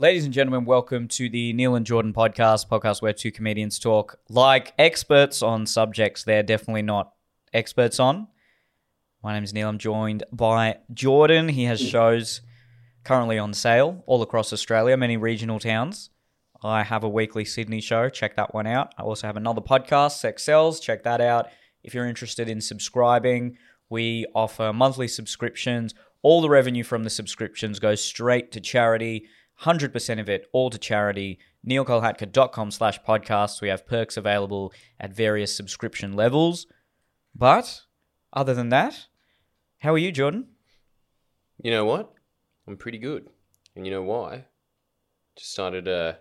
Ladies and gentlemen, welcome to the Neil and Jordan podcast, podcast where two comedians talk like experts on subjects they're definitely not experts on. My name is Neil. I'm joined by Jordan. He has shows currently on sale all across Australia, many regional towns. I have a weekly Sydney show. Check that one out. I also have another podcast, Sex Sells. Check that out. If you're interested in subscribing, we offer monthly subscriptions. All the revenue from the subscriptions goes straight to charity. 100% of it all to charity. neilcolhatka.com slash podcasts. We have perks available at various subscription levels. But other than that, how are you, Jordan? You know what? I'm pretty good. And you know why? Just started uh,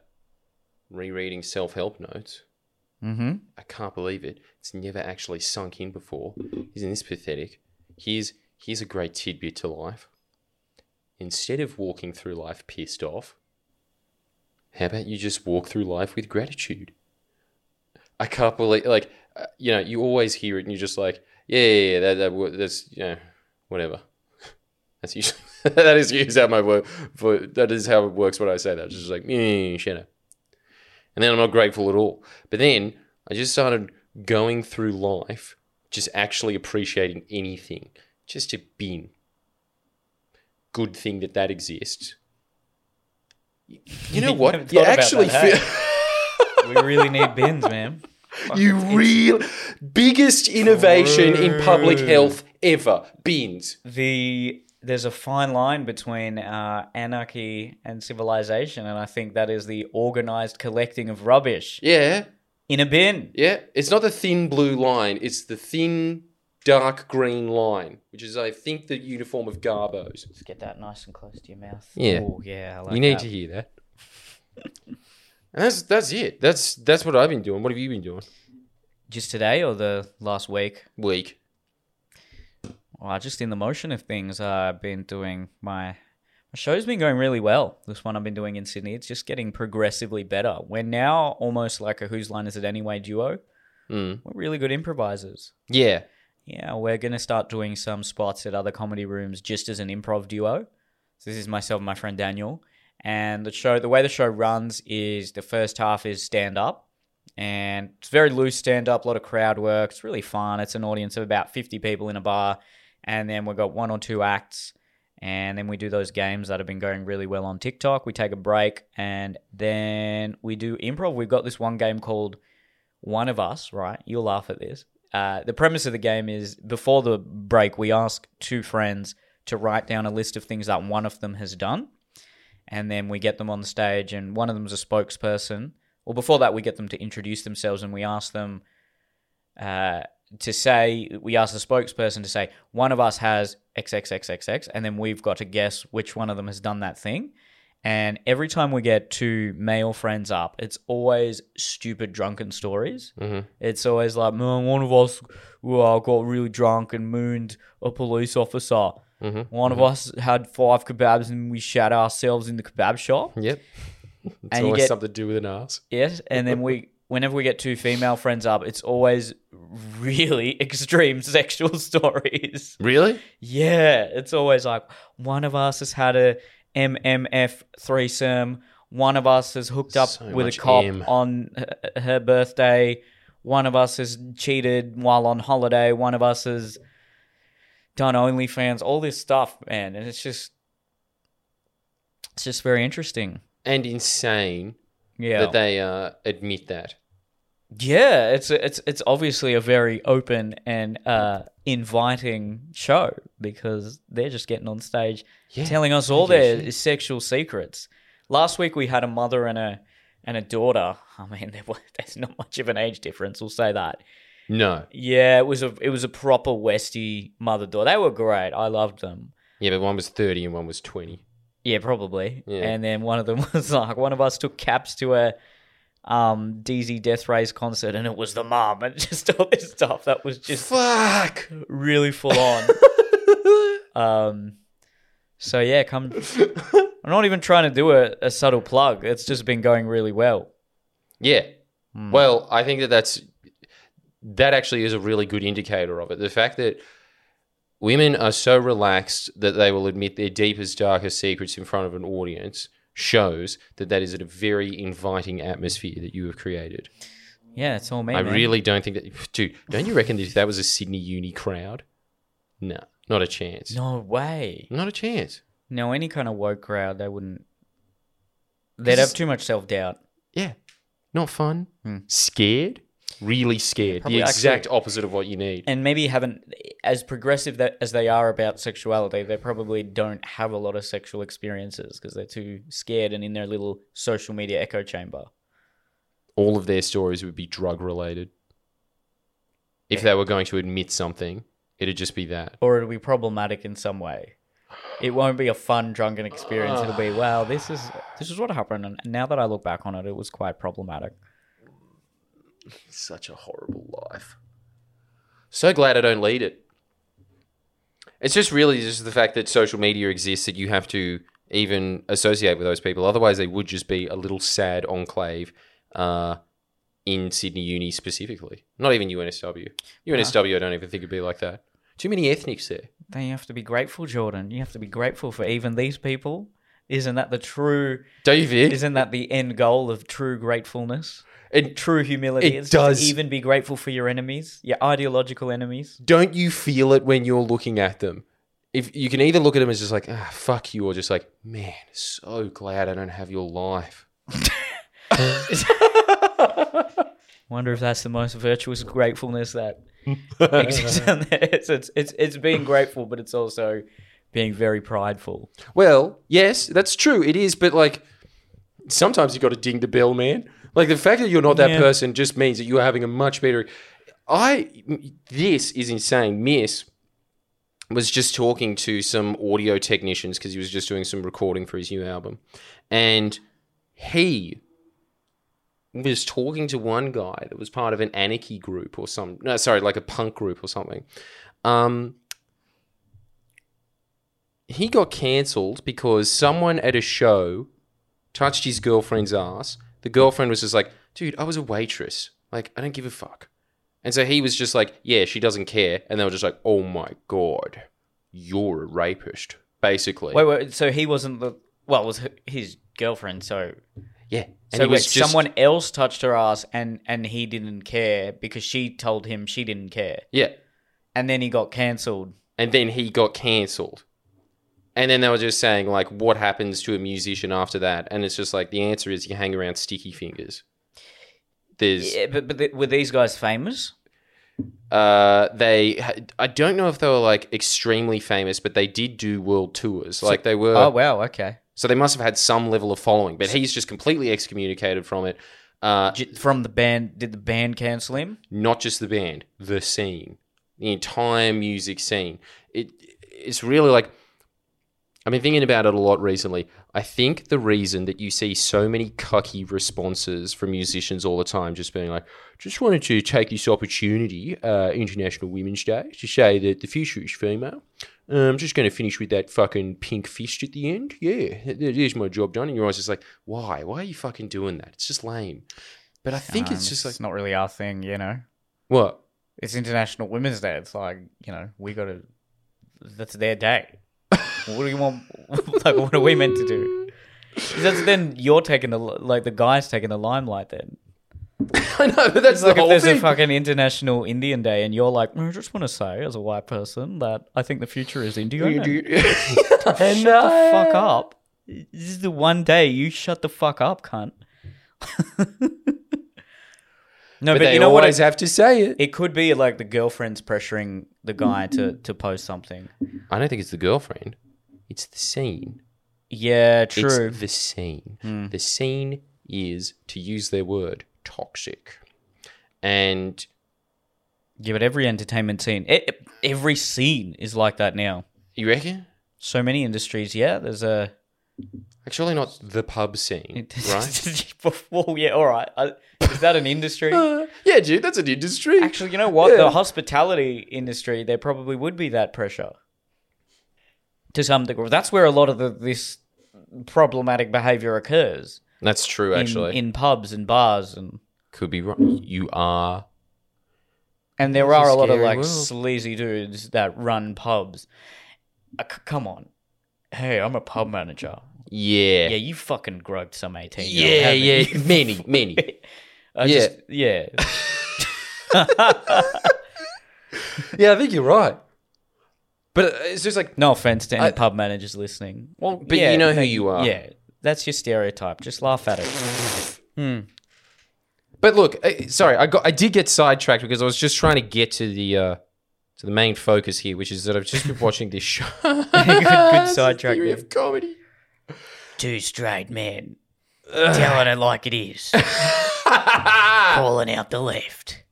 rereading self help notes. Mm-hmm. I can't believe it. It's never actually sunk in before. Isn't this pathetic? Here's here's a great tidbit to life. Instead of walking through life pissed off, how about you just walk through life with gratitude? I can't believe, like, uh, you know, you always hear it and you're just like, yeah, yeah, yeah that, that, that's, you know, whatever. That's usually, that is usually how my work, for, that is how it works when I say that. It's just like, mm, shut up. And then I'm not grateful at all. But then I just started going through life, just actually appreciating anything, just a bin. Good thing that that exists. You know what? You actually that, feel. We really need bins, man. You real biggest innovation in public health ever. Bins. The there's a fine line between uh, anarchy and civilization, and I think that is the organized collecting of rubbish Yeah, in a bin. yeah. It's not the thin blue line. It's the thin dark green line, which is, I think, the uniform of Garbos. Just get that nice and close to your mouth. Yeah. Ooh, yeah. I like you need that. to hear that. And that's that's it. That's that's what I've been doing. What have you been doing? just today or the last week. Week. Well, I just in the motion of things, uh, I've been doing my my show's been going really well. This one I've been doing in Sydney, it's just getting progressively better. We're now almost like a Whose Line Is It Anyway duo. Mm. We're really good improvisers. Yeah. Yeah, we're gonna start doing some spots at other comedy rooms just as an improv duo. So this is myself and my friend Daniel. And the show, the way the show runs is the first half is stand up, and it's very loose stand up, a lot of crowd work. It's really fun. It's an audience of about fifty people in a bar, and then we've got one or two acts, and then we do those games that have been going really well on TikTok. We take a break, and then we do improv. We've got this one game called One of Us. Right, you'll laugh at this. Uh, the premise of the game is before the break, we ask two friends to write down a list of things that one of them has done and then we get them on the stage and one of them's a spokesperson. Well before that we get them to introduce themselves and we ask them uh, to say we ask the spokesperson to say one of us has xxxxx and then we've got to guess which one of them has done that thing and every time we get two male friends up it's always stupid drunken stories Mhm. it's always like man one of us well, got really drunk and mooned a police officer Mhm. one of us had five kebabs and we shat ourselves in the kebab shop. Yep. It's And always get- something to do with an ass. Yes, and then we, whenever we get two female friends up, it's always really extreme sexual stories. Really? Yeah, it's always like one of us has had a MMF threesome. One of us has hooked up So with a cop M. on her- her birthday. One of us has cheated while on holiday. One of us has done OnlyFans. All this stuff, man, and it's just, it's just very interesting. And insane Yeah, that they uh, admit that. Yeah, it's it's it's obviously a very open and uh, inviting show because they're just getting on stage Yeah, telling us all their sexual secrets. Last week we had a mother and a and a daughter. I mean, there was, there's not much of an age difference. We'll say that. No. Yeah, it was a it was a proper Westie mother daughter. They were great. I loved them. Yeah, but one was 30 and one was 20. Yeah, probably. Yeah. And then one of them was like, one of us took caps to a um DZ Deathrays concert, and it was the mum, and just all this stuff that was just Fuck! really full on. um, so yeah, come. I'm not even trying to do a, a subtle plug. It's just been going really well. Yeah. Hmm. Well, I think that that's that actually is a really good indicator of it. The fact that women are so relaxed that they will admit their deepest, darkest secrets in front of an audience shows that that is a very inviting atmosphere that you have created. Yeah, it's all me. I man. really don't think that, dude. Don't you reckon if that was a Sydney uni crowd? No, not a chance. No way. Not a chance. No, any kind of woke crowd, they wouldn't. They'd have too much self doubt. Yeah, not fun. Hmm. Scared, really scared. the exact opposite of what you need. And maybe haven't, as progressive that, as they are about sexuality, they probably don't have a lot of sexual experiences because they're too scared and in their little social media echo chamber. All of their stories would be drug related. If they were going to admit something, it'd just be that. Or it'd be problematic in some way. It won't be a fun drunken experience. It'll be, wow, this is this is what happened, and now that I look back on it, it was quite problematic. Such a horrible life. So glad I don't lead it. It's just really just the fact that social media exists that you have to even associate with those people. Otherwise, they would just be a little sad enclave uh, in Sydney Uni specifically. Not even UNSW. UNSW, I don't even think it'd be like that. Too many ethnics there. Then you have to be grateful, Jordan. You have to be grateful for even these people. Isn't that the true? David, Isn't that the end goal of true gratefulness? It, True humility It is just to does. even be grateful for your enemies, your ideological enemies. don't you feel it when you're looking at them? If you can either look at them as just like, ah, fuck you, or just like, man, so glad I don't have your life. Wonder if that's the most virtuous gratefulness that exists on there. It's, it's it's it's being grateful, but it's also being very prideful. Well, yes, that's true. It is, but like sometimes you got to ding the bell, man. Like the fact that you're not that Yeah. person just means that you're having a much better. I this is insane. Miss was just talking to some audio technicians because he was just doing some recording for his new album, and he was talking to one guy that was part of an anarchy group or some no sorry like a punk group or something um he got cancelled because someone at a show touched his girlfriend's ass. The girlfriend was just like, dude, I was a waitress. Like, I don't give a fuck. And so he was just like, yeah, she doesn't care. And they were just like, oh my God, you're a rapist, basically. Wait, wait. So he wasn't the well, it was his girlfriend. So yeah. And so he was wait, just, someone else touched her ass, and and he didn't care because she told him she didn't care, Yeah. and then he got cancelled. And then he got cancelled. And then they were just saying, like, what happens to a musician after that? And it's just like, the answer is you hang around sticky fingers. There's. Yeah, but but th- were these guys famous? Uh, they I don't know if they were like extremely famous, but they did do world tours. Like they were, Oh wow, okay. so they must have had some level of following. But he's just completely excommunicated from it. Uh, From the band, did the band cancel him? not just the band, the scene, the entire music scene. It it's really like I've been thinking about it a lot recently. I think the reason that you see so many cucky responses from musicians all the time, just being like, just wanted to take this opportunity, uh, International Women's Day, to say that the future is female. Uh, I'm just going to finish with that fucking pink fist at the end. Yeah, th- there's my job done. And you're always just like, why? Why are you fucking doing that? It's just lame. But I think Um, it's just like, it's not really our thing, you know. what? It's International Women's Day. It's like you know we got to. That's their day. What do you want? like what are we meant to do? 'Cause That's then you're taking the like the guy's taking the limelight. Then I know, but that's it's like the if whole there's thing. a fucking International Indian Day and you're like, mm, I just want to say as a white person that I think the future is Indian. and and shut the fuck up. This is the one day you shut the fuck up, cunt. no, But, but, they you know what? always It, have to say it. it could be like the girlfriend's pressuring the guy to to post something. I don't think it's the girlfriend. It's the scene. Yeah, true. It's the scene. The scene is, to use their word, toxic. And Yeah, but every entertainment scene, e- every scene is like that now. you reckon? So many industries. Yeah, there's a. Actually, not the pub scene, right? well, yeah, all right. Is that an industry? Uh, yeah, dude, that's an industry. Actually, you know what? Yeah. The hospitality industry, there probably would be that pressure to some degree. That's where a lot of the, this problematic behavior occurs That's true, in, actually. in pubs and bars, and Could be wrong. You are. and there It's a are a lot of scary like world. sleazy dudes that run pubs. Uh, c- come on, hey, I'm a pub manager. Yeah. Yeah, you fucking groped some 18 Yeah, yeah. Many, many. I Yeah. Just, yeah. yeah, I think you're right. But it's just like, No offense to any I- pub managers listening. Well, But yeah, you know who you are. Yeah, that's your stereotype. Just laugh at it. Hmm. but look, uh, sorry, I got, I did get sidetracked because I was just trying to get to the, uh, to the main focus here, which is that I've just been watching this show. good, good sidetrack Theory there. of comedy. Two straight men telling it like it is, calling out the left.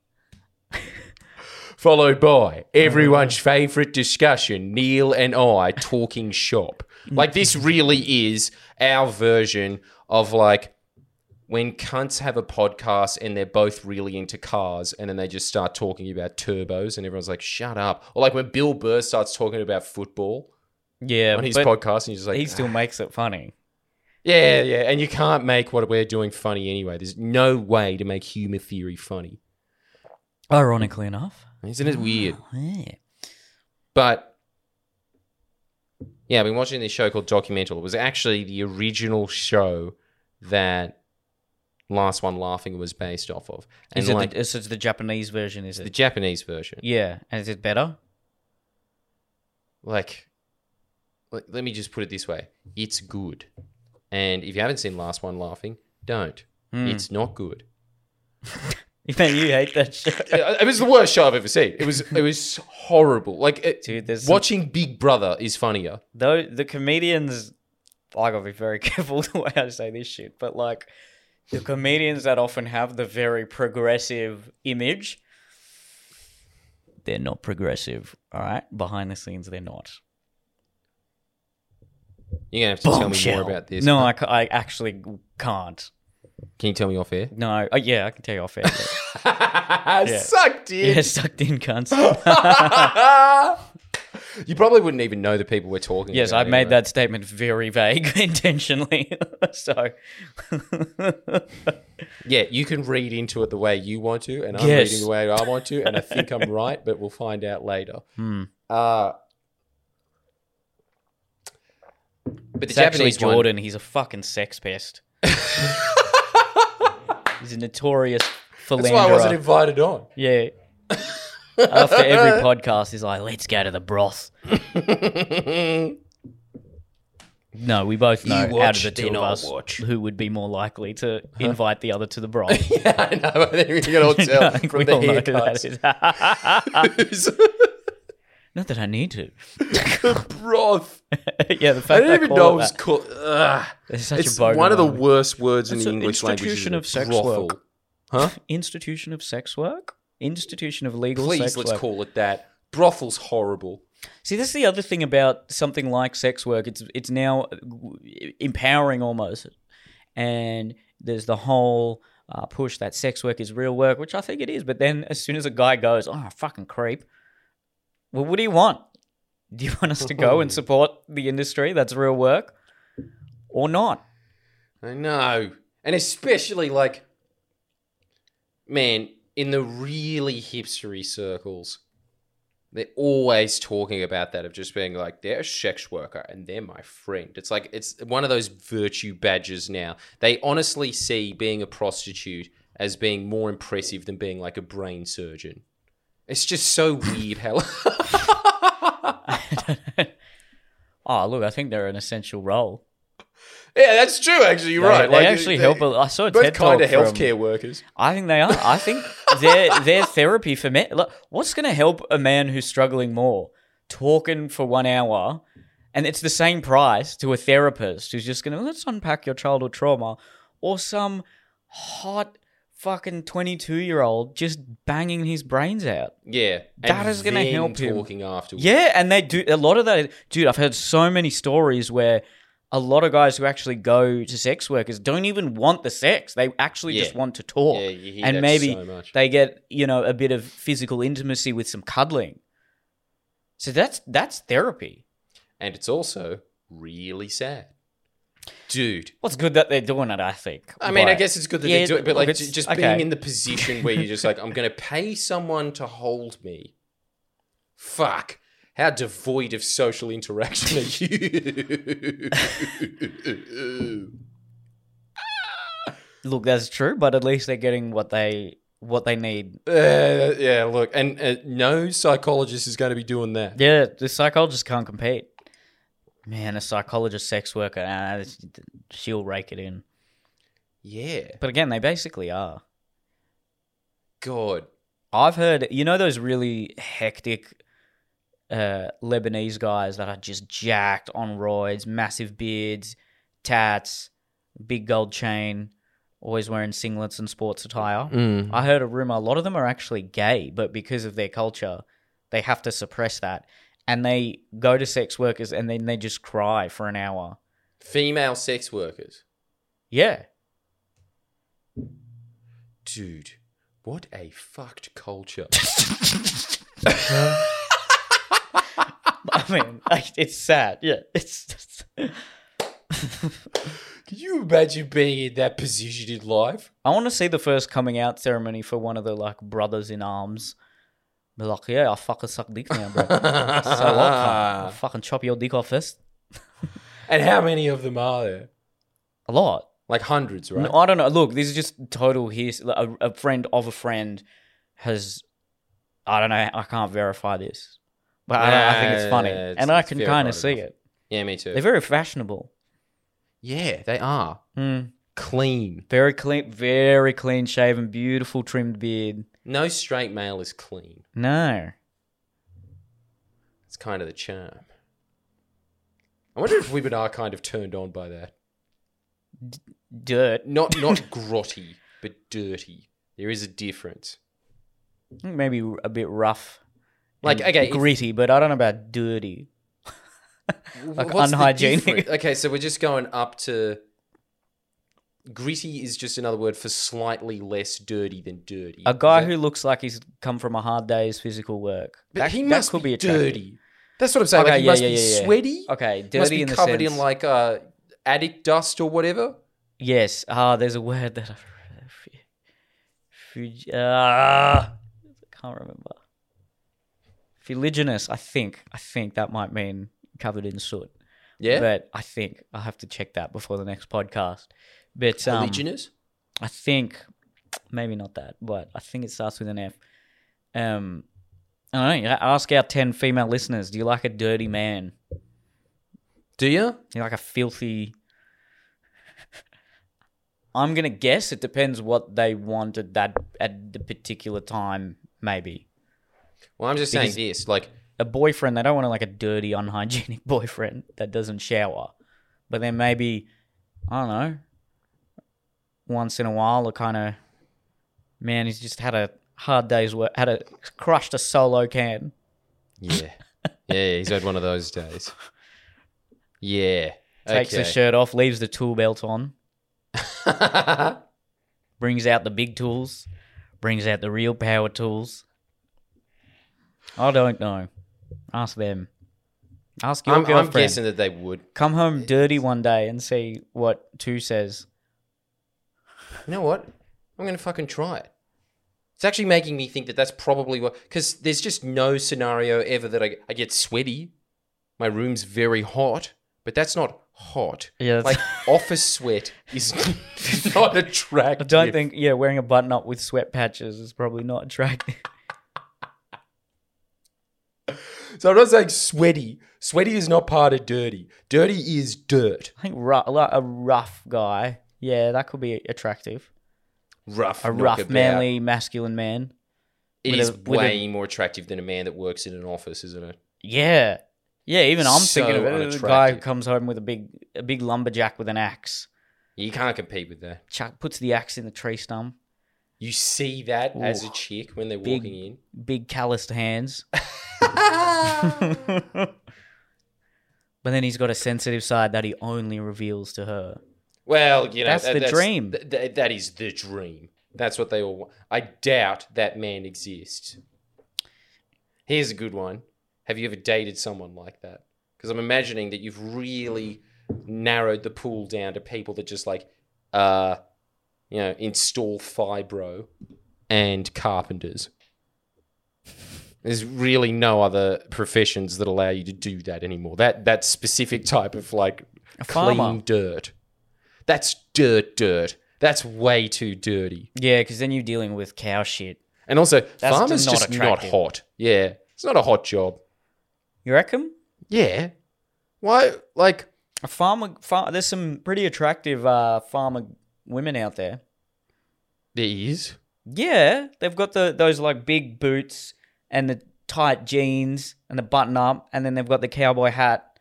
Followed by everyone's favourite discussion, Neil and I talking shop. Like this really is our version of like when cunts have a podcast and they're both really into cars and then they just start talking about turbos and everyone's like, shut up. Or like when Bill Burr starts talking about football Yeah, on his but podcast and he's just like, he still ah. makes it funny. yeah, yeah. And you can't make what we're doing funny anyway. There's no way to make humour theory funny. Ironically enough. Isn't it weird? Yeah. But yeah, I've been watching this show called Documental. It was actually the original show that Last One Laughing was based off of. And Is it like the, is it the Japanese version? Is it? the? Japanese version. Yeah, and is it better? Like let, let me just put it this way. It's good. And if you haven't seen Last One Laughing, don't. Hmm. It's not good. Man, you hate that show. It was the worst show I've ever seen. It was it was horrible. Like it, Dude, there's some- watching Big Brother is funnier. Though the comedians, I gotta be very careful the way I say this shit, but like the comedians that often have the very progressive image, they're not progressive. All right, behind the scenes, they're not. You're gonna have to tell me Bombshell. more about this. No, I, ca- I actually can't. Can you tell me off air? No, yeah, I can tell you off air. Yeah. Sucked in. yeah, sucked in cunts. you probably wouldn't even know the people we're talking yes, about. I made anyway. that statement very vague intentionally. so, Yeah, you can read into it the way you want to, and I'm Yes. reading the way I want to, and I think I'm right, but we'll find out later. hmm. Uh, but the It's Japanese one, Jordan. He's a fucking sex pest. A notorious that's why I wasn't invited on. Yeah. After every podcast, he's like, "Let's go to the broth." No, we both know out watch, of the two of us watch. who would be more likely to invite the other to the broth. yeah, I know. I think we can all tell I think from we the all know who that haircuts. is. Not that I need to. broth. yeah, the fact I didn't even know it was that. called. Ugh. It's such It's a one of the language. worst words in the English language. institution of sex Brothel. work. Huh? Institution of sex work. Institution of legal Please, sex let's work. call it that. Brothel's horrible. See, this is the other thing about something like sex work. It's it's now empowering almost, and there's the whole uh, push that sex work is real work, which I think it is. But then as soon as a guy goes, "Oh, fucking creep," well, what do you want? Do you want us to go and support the industry that's real work, or not? I know. And especially like man, in the really hipstery circles, they're always talking about that of just being like, they're a sex worker and they're my friend. It's like it's one of those virtue badges now. They honestly see being a prostitute as being more impressive than being like a brain surgeon. It's just so weird how oh, look, I think they're an essential role. Yeah, that's true actually, you're They, right. they Like, actually they- help. a- I saw a both TED kind of from- healthcare workers. I think they are. I think they're they're therapy for men. Look, what's going to help a man who's struggling more? Talking for one hour, and it's the same price to a therapist who's just going to let's unpack your childhood trauma, or some hot fucking twenty two year old just banging his brains out. Yeah, That is gonna then help him. Talking afterwards. Yeah, and they do a lot of that. Dude, I've heard so many stories where a lot of guys who actually go to sex workers don't even want the sex. They actually Yeah. just want to talk. Yeah, you hear and maybe so they get, you know, a bit of physical intimacy with some cuddling. So that's that's therapy. and it's also really sad, dude. What's good that they're doing it, I think. I mean, I guess it's good that Yeah, they do it, but look, like it's- j- just okay. being in the position where you're just like, I'm going to pay someone to hold me. Fuck. How devoid of social interaction are you? Look, that's true, but at least they're getting what they what they need. Uh, yeah, look, and uh, no psychologist is going to be doing that. Yeah, the psychologist can't compete. Man, a psychologist sex worker, ah, she'll rake it in. Yeah, But again, they basically are. God, I've heard, you know, those really hectic uh, Lebanese guys that are just jacked on roids, massive beards, tats, big gold chain, always wearing singlets and sports attire. Mm. I heard a rumor a lot of them are actually gay, but because of their culture, they have to suppress that. And they go to sex workers and then they just cry for an hour. female sex workers, Yeah. dude. What a fucked culture. I mean, like, it's sad. Yeah. It's just. Can you imagine being in that position in life? I want to see the first coming out ceremony for one of the like brothers in arms. Be like, yeah, I fucking suck dick now, bro. so what? I'll fucking chop your dick off first. And how many of them are there? A lot. Like hundreds, right? No, I don't know. Look, this is just total hearsay. A, a friend of a friend has. I don't know. I can't verify this, but I, I think it's funny, Yeah, it's- and I can kind of see enough. it. yeah, me too. They're very fashionable. yeah, they are Mm. clean. Very clean, very clean shaven, beautiful trimmed beard. No straight male is clean. No, It's kind of the charm. I wonder if women are kind of turned on by that. dirt. Not not grotty, but dirty. There is a difference. Maybe a bit rough. Like, okay, if- gritty, but I don't know about dirty. Like What's unhygienic. Okay, so we're just going up to. Gritty is just another word for slightly less dirty than dirty. A guy who looks like he's come from a hard day's physical work. But that, he that must could be, attractive. dirty. That's what I'm saying. Okay, like, he yeah, must yeah, be yeah, sweaty. Okay, dirty must be in the covered in like uh, attic dust or whatever. Yes. Ah, there's a word that I Fuj- ah, I can't remember. Fuliginous, I think. I think that might mean covered in soot. Yeah. But I think I'll have to check that before the next podcast. But um, Legioners? I think maybe not that, but I think it starts with an F. Um, I don't know. Ask our ten female listeners: Do you like a dirty man? Do you? You like a filthy? I'm gonna guess it depends what they want at that at the particular time. Maybe Well, I'm just Because- saying this. Like, a boyfriend. They don't want like a dirty, unhygienic boyfriend that doesn't shower. But then maybe I don't know. Once in a while, a kind of man, he's just had a hard day's work. Had a crushed a solo can. yeah, yeah, he's had one of those days. Yeah. Takes the shirt off, leaves the tool belt on, brings out the big tools, brings out the real power tools. I don't know. Ask them. Ask your I'm, I'm guessing that they would. Come home dirty one day and see what two says. You know what? I'm going to fucking try it. It's actually making me think that that's probably what. Because there's just no scenario ever that I, I get sweaty. My room's very hot, but that's not hot. Yeah, Like, office sweat is not attractive. I don't think, yeah, wearing a button up with sweat patches is probably not attractive. So I'm not saying sweaty. Sweaty is not part of dirty. Dirty is dirt. I think ru- like a rough guy, yeah, that could be attractive. Rough. A rough, manly, masculine man. It with is a- with a- way more attractive than a man that works in an office, isn't it? Yeah, yeah. Even I'm So thinking of it. The guy who comes home with a big, a big lumberjack with an axe. You can't compete with that. Chuck puts the axe in the tree stump. You see that as a chick when they're Big- walking in. Big calloused hands. but then he's got a sensitive side that he only reveals to her. Well, you know, That's the dream. th- th- that is the dream. That's what they all want. I doubt that man exists. Here's a good one. Have you ever dated someone like that? Because I'm imagining that you've really narrowed the pool down to people that just like, uh, you know, install fibro and carpenters. There's really no other professions that allow you to do that anymore. That that specific type of like clean farmer. dirt. That's dirt, dirt. That's way too dirty. Yeah, because then you're dealing with cow shit. And also, farmers not just not hot. Yeah, it's not a hot job. You reckon? Yeah. Why? Like, A farmer, far, there's some pretty attractive uh, farmer women out there. there is. Yeah, they've got the those like big boots and the tight jeans and the button up, and then they've got the cowboy hat,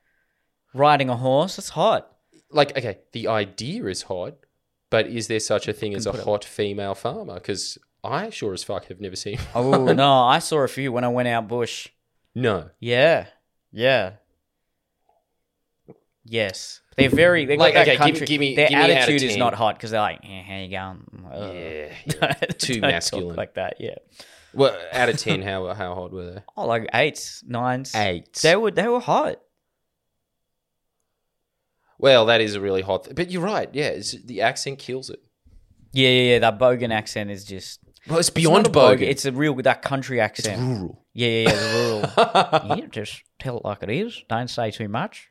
riding a horse. That's hot. Like, okay, the idea is hot, but is there such a thing as a hot female farmer? Because I sure as fuck have never seen. Oh no, I saw a few when I went out bush. no. Yeah, yeah, yes. They're very. They got Like, that okay, give me- country. give me- their give me out of attitude is not hot because they're like, eh, "How you going?" Ugh. Yeah. Don't Too masculine. like that. Yeah. Well, out of ten, how how hot were they? Oh, like eights, nines. Eight. They were they were hot. Well, that is a really hot. Th- but you're right. Yeah, it's, the accent kills it. Yeah, yeah, yeah. That bogan accent is just Well, it's it's beyond a bogan, bogan. It's a real that country accent. rural. Yeah, yeah, yeah. The rural. yeah, just tell it like it is. Don't say too much.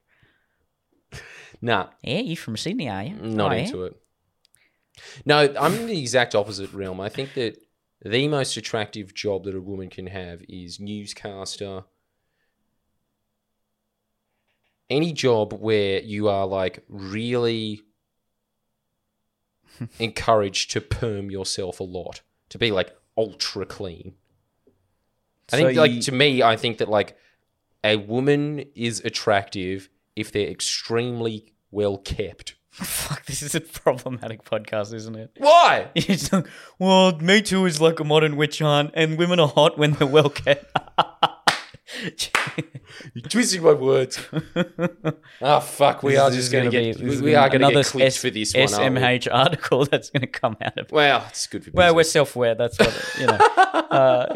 Nah, Yeah, you from Sydney, are you? not Oh, yeah? into it. No, I'm in the exact opposite realm. I think that the most attractive job that a woman can have is newscaster. Any job where you are like really encouraged to perm yourself a lot, to be like ultra clean. I think, like you- to me, I think that like a woman is attractive if they're extremely well kept. Fuck, this is a problematic podcast, isn't it? Why? Like, well, Me Too is like a modern witch hunt, and women are hot when they're well kept. You're twisting my words. oh fuck, we are just going to get be- this is we are going to another get clipped S- for this one. SMH article that's going to come out of. Well, it's good for Well, we're self-aware. That's what you know. Uh,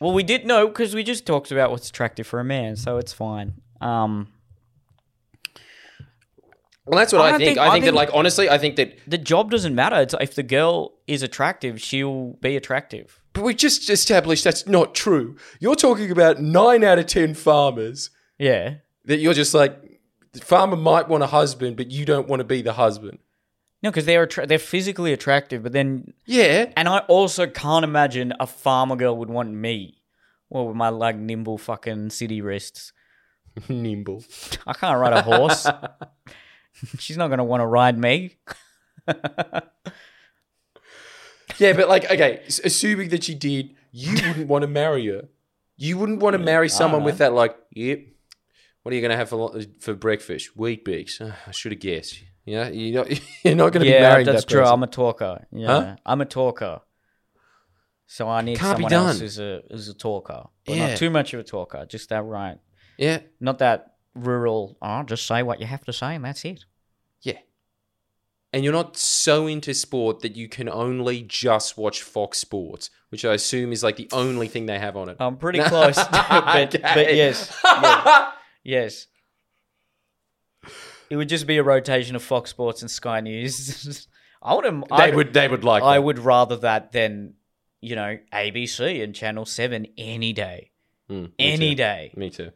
well, we did know because we just talked about what's attractive for a man, so it's fine. Um, well, that's what I I, think. think- I I think that, like, honestly, I think that. the job doesn't matter. It's if the girl is attractive, she'll be attractive. But we just established that's not true. You're talking about nine out of ten farmers Yeah. that you're just like, the farmer might want a husband, but you don't want to be the husband. No, because they're attra- they're physically attractive, but then Yeah. and I also can't imagine a farmer girl would want me. Well, with my like nimble fucking city wrists, Nimble. I can't ride a horse. She's not gonna want to ride me. Yeah, but like, okay, assuming that you did, you wouldn't want to marry her. You wouldn't want to marry someone with that, like, yep. What are you going to have for for breakfast? Weet-Bix. Ah, I should have guessed. Yeah, you're not, you're not going to be Yeah, married. that's that true. person. I'm a talker. Yeah, Huh? I'm a talker. So I need Can't be someone else who's a who's a talker, but Yeah. not too much of a talker. Just that right. Yeah, Not that rural. Oh, just say what you have to say, and that's it. yeah. And you're not so into sport that you can only just watch Fox Sports, which I assume is like the only thing they have on it. I'm pretty close, but, but yes, yes, yes. It would just be a rotation of Fox Sports and Sky News. I would. they I would. They would like. I that. would rather that than you know ABC and Channel Seven any day, Mm, any day. Me too.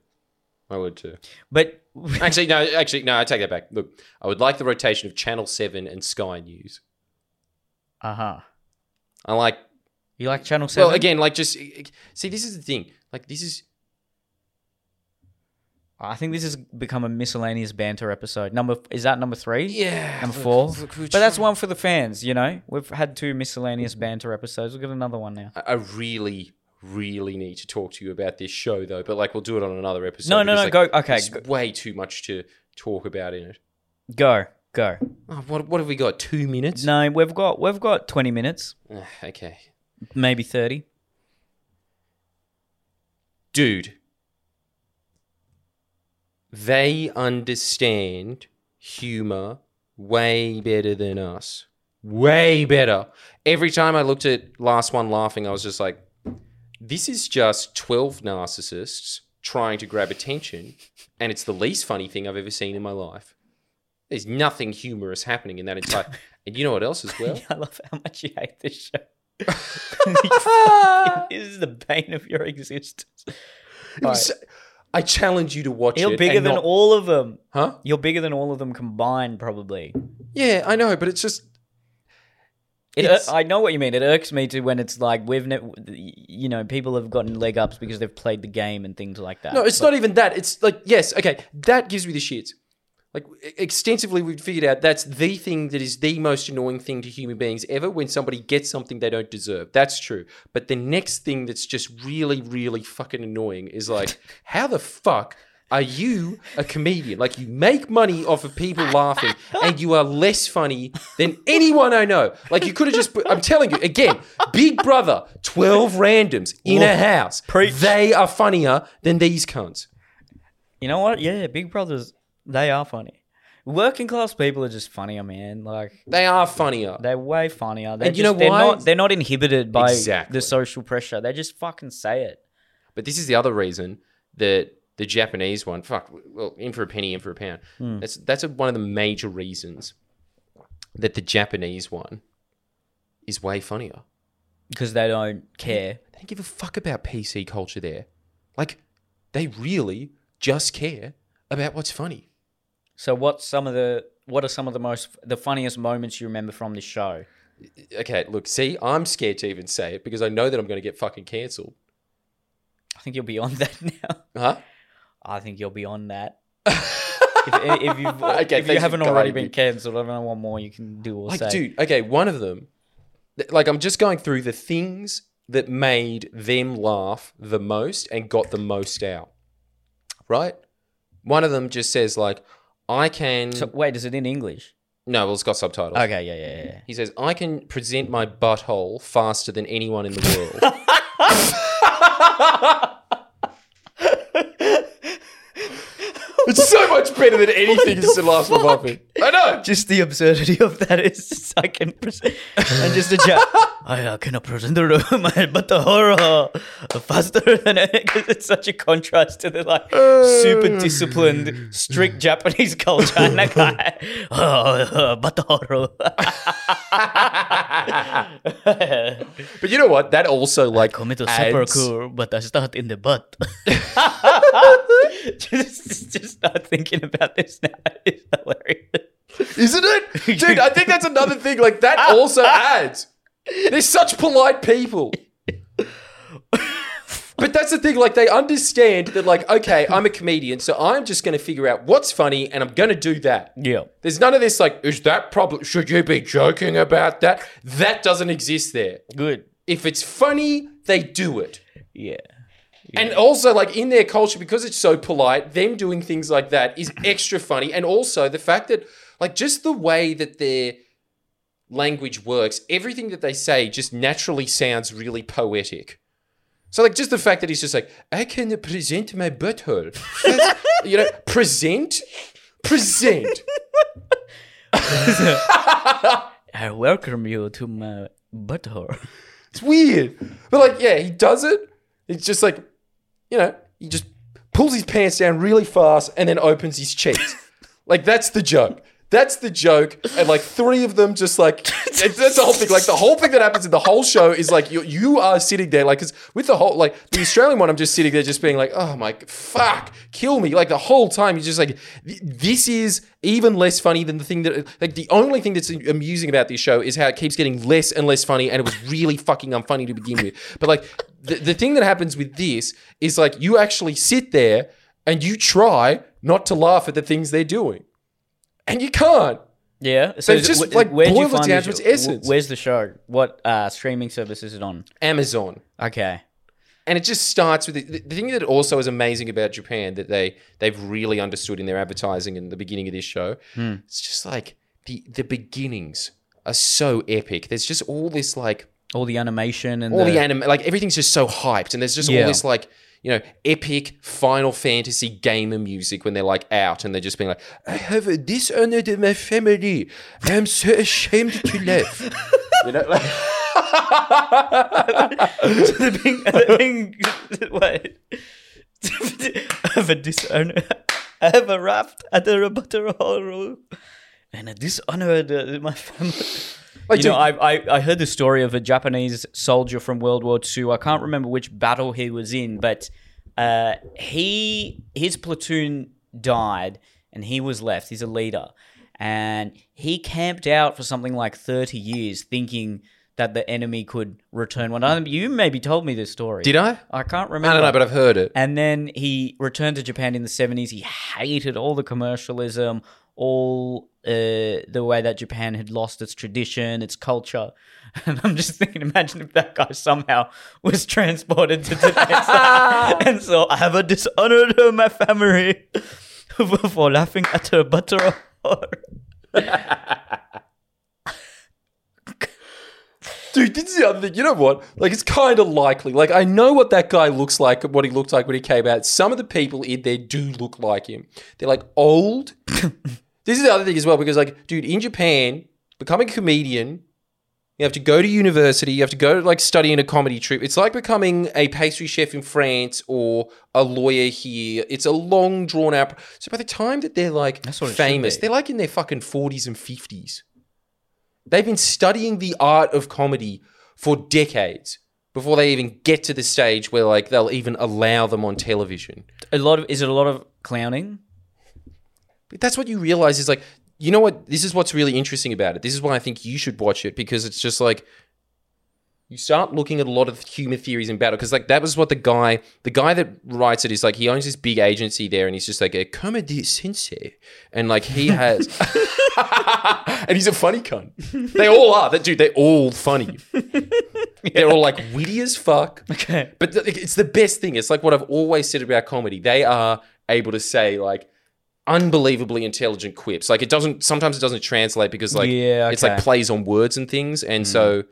I would too. But Actually, no. Actually, no. I take that back. Look, I would like the rotation of Channel Seven and Sky News. uh huh. I like You like Channel Seven? Well, again, like just see, this is the thing. Like this is I think this has become a miscellaneous banter episode. Number is that number three? yeah, Number look, four. look, But that's one for the fans, you know. We've had two miscellaneous banter episodes. We've got another one now. I really, really need to talk to you about this show, though. But like, we'll do it on another episode. No, no, no. like, Go. Okay, There's go, way too much to talk about in it. go, go. Oh, what what have we got? Two minutes? No, we've got we've got twenty minutes, Ah, okay, maybe thirty. dude. They understand humor way better than us. Way better. Every time I looked at Last One Laughing, I was just like, this is just 12 narcissists trying to grab attention, and it's the least funny thing I've ever seen in my life. There's nothing humorous happening in that entire. and you know what else as well? I love how much you hate this show. this is the bane of your existence. Was- I challenge you to watch it. You're bigger than not- all of them. Huh? You're bigger than all of them combined, probably. Yeah, I know, but it's just It, It's- I know what you mean. It irks me too when it's like we've, ne- you know, people have gotten leg ups because they've played the game and things like that. No, it's not even that. It's like, yes, okay, that gives me the shits. Like, extensively, we've figured out that's the thing that is the most annoying thing to human beings ever when somebody gets something they don't deserve. That's true. But the next thing that's just really, really fucking annoying is like, how the fuck are you a comedian? Like, you make money off of people laughing and you are less funny than anyone I know. Like, you could have just put, I'm telling you, again, Big Brother, 12 randoms in a house. Preach. They are funnier than these cunts. You know what? Yeah, Big Brothers, they are funny. Working class people are just funnier, man. Like They are funnier. they're way funnier. They're And you know they're why? Not, they're not inhibited by Exactly. the social pressure. They just fucking say it. But this is the other reason that the Japanese one, fuck, well, in for a penny, in for a pound. Hmm. That's that's one of the major reasons that the Japanese one is way funnier. because they don't care. They don't give a fuck about PC culture there. Like, they really just care about what's funny. So what's some of the what are some of the most the funniest moments you remember from this show? Okay, look, see, I'm scared to even say it because I know that I'm going to get fucking cancelled. I think you'll be on that now. Huh? I think you'll be on that. if, if, you've, okay, if you haven't already been cancelled, I don't know what more you can do or Like, say. dude, okay, one of them, th- like, I'm just going through the things that made them laugh the most and got the most out. Right? One of them just says, like, I can. So, wait, is it in English? no, well, it's got subtitles. Okay, yeah, yeah, yeah. He says, I can present my butthole faster than anyone in the world. it's so much better than anything that's the last one. I know. Just the absurdity of that is I can present and just a chat. I uh, cannot present the room, but the horror faster than because it's such a contrast to the like super disciplined, strict Japanese culture. And that guy, oh, but the horror. But you know what? That also like Commit to adds- seppuku, but I start in the butt. just, just start thinking about this now. It's hilarious. Isn't it? Dude, I think that's another thing. Like, that also adds. They're such polite people. But that's the thing, like, they understand that, like, okay, I'm a comedian, so I'm just going to figure out what's funny and I'm going to do that. Yeah. There's none of this, like, is that problem? Should you be joking about that? That doesn't exist there. Good. If it's funny, they do it. Yeah. And also, like in their culture, because it's so polite, them doing things like that is extra funny. And also the fact that, like, just the way that their language works, everything that they say just naturally sounds really poetic. So, like, just the fact that he's just like, I can present my butthole. You know, present, present. I welcome you to my butthole. It's weird. But like, yeah, he does it. It's just like, you know, he just pulls his pants down really fast and then opens his cheeks. like that's the joke. That's the joke. And like three of them just like it's- that's the whole thing. Like the whole thing that happens in the whole show is like you you are sitting there like cause with the whole like the Australian one, I'm just sitting there just being like, oh my fuck, kill me. Like the whole time you're just like this is even less funny than the thing that like the only thing that's amusing about this show is how it keeps getting less and less funny and it was really fucking unfunny to begin with. But like the, the thing that happens with this is like you actually sit there and you try not to laugh at the things they're doing. And you can't. Yeah. So it's just, like, where'd you boil it down to its essence. Where's the show? What uh, streaming service is it on? Amazon. Okay. and it just starts with the, the thing that also is amazing about Japan that they they've really understood in their advertising in the beginning of this show. It's just like the the beginnings are so epic. There's just all this like All the animation and all the, the anime like everything's just so hyped and there's just Yeah. all this like you know epic Final Fantasy gamer music when they're like out and they're just being like I have a dishonor dishonored my family. I'm so ashamed to live. you know like the being, the being wait. I have a dishonor. I have arrived at the rebuttal hall and I dishonored uh, my family. Like, you know, I, I I heard the story of a Japanese soldier from World War II. I can't remember which battle he was in, but uh, he his platoon died, and he was left. He's a leader, and he camped out for something like thirty years, thinking that the enemy could return one. I- You maybe told me this story. Did I? I can't remember. I don't know, but I've heard it. And then he returned to Japan in the 70s. He hated all the commercialism, all uh, the way that Japan had lost its tradition, its culture. And I'm just thinking, imagine if that guy somehow was transported to Japan and so I have a dishonored my family for laughing at her butter. Dude, this is the other thing. You know what? Like, it's kind of likely. Like, I know what that guy looks like, what he looked like when he came out. Some of the people in there do look like him. They're like old. This is the other thing as well, because, like, dude, in Japan, becoming a comedian, you have to go to university, you have to go to, like, study in a comedy troupe. It's like becoming a pastry chef in France or a lawyer here. It's a long, drawn out. So by the time that they're, like, That's what it should famous, be. they're, like, in their fucking 40s and 50s. They've been studying the art of comedy for decades before they even get to the stage where like they'll even allow them on television. A lot of is it a lot of clowning? But that's what you realize is like, you know what? This is what's really interesting about it. This is why I think you should watch it because it's just like you start looking at a lot of humor theories in battle because like that was what the guy the guy that writes it is like he owns this big agency there and he's just like a comedy sensei and like he has and he's a funny cunt they all are that dude they're all funny they're all like witty as fuck Okay. but th- it's the best thing. It's like what I've always said about comedy. They are able to say like unbelievably intelligent quips. Like it doesn't sometimes it doesn't translate because like Yeah, it's like plays on words and things, and so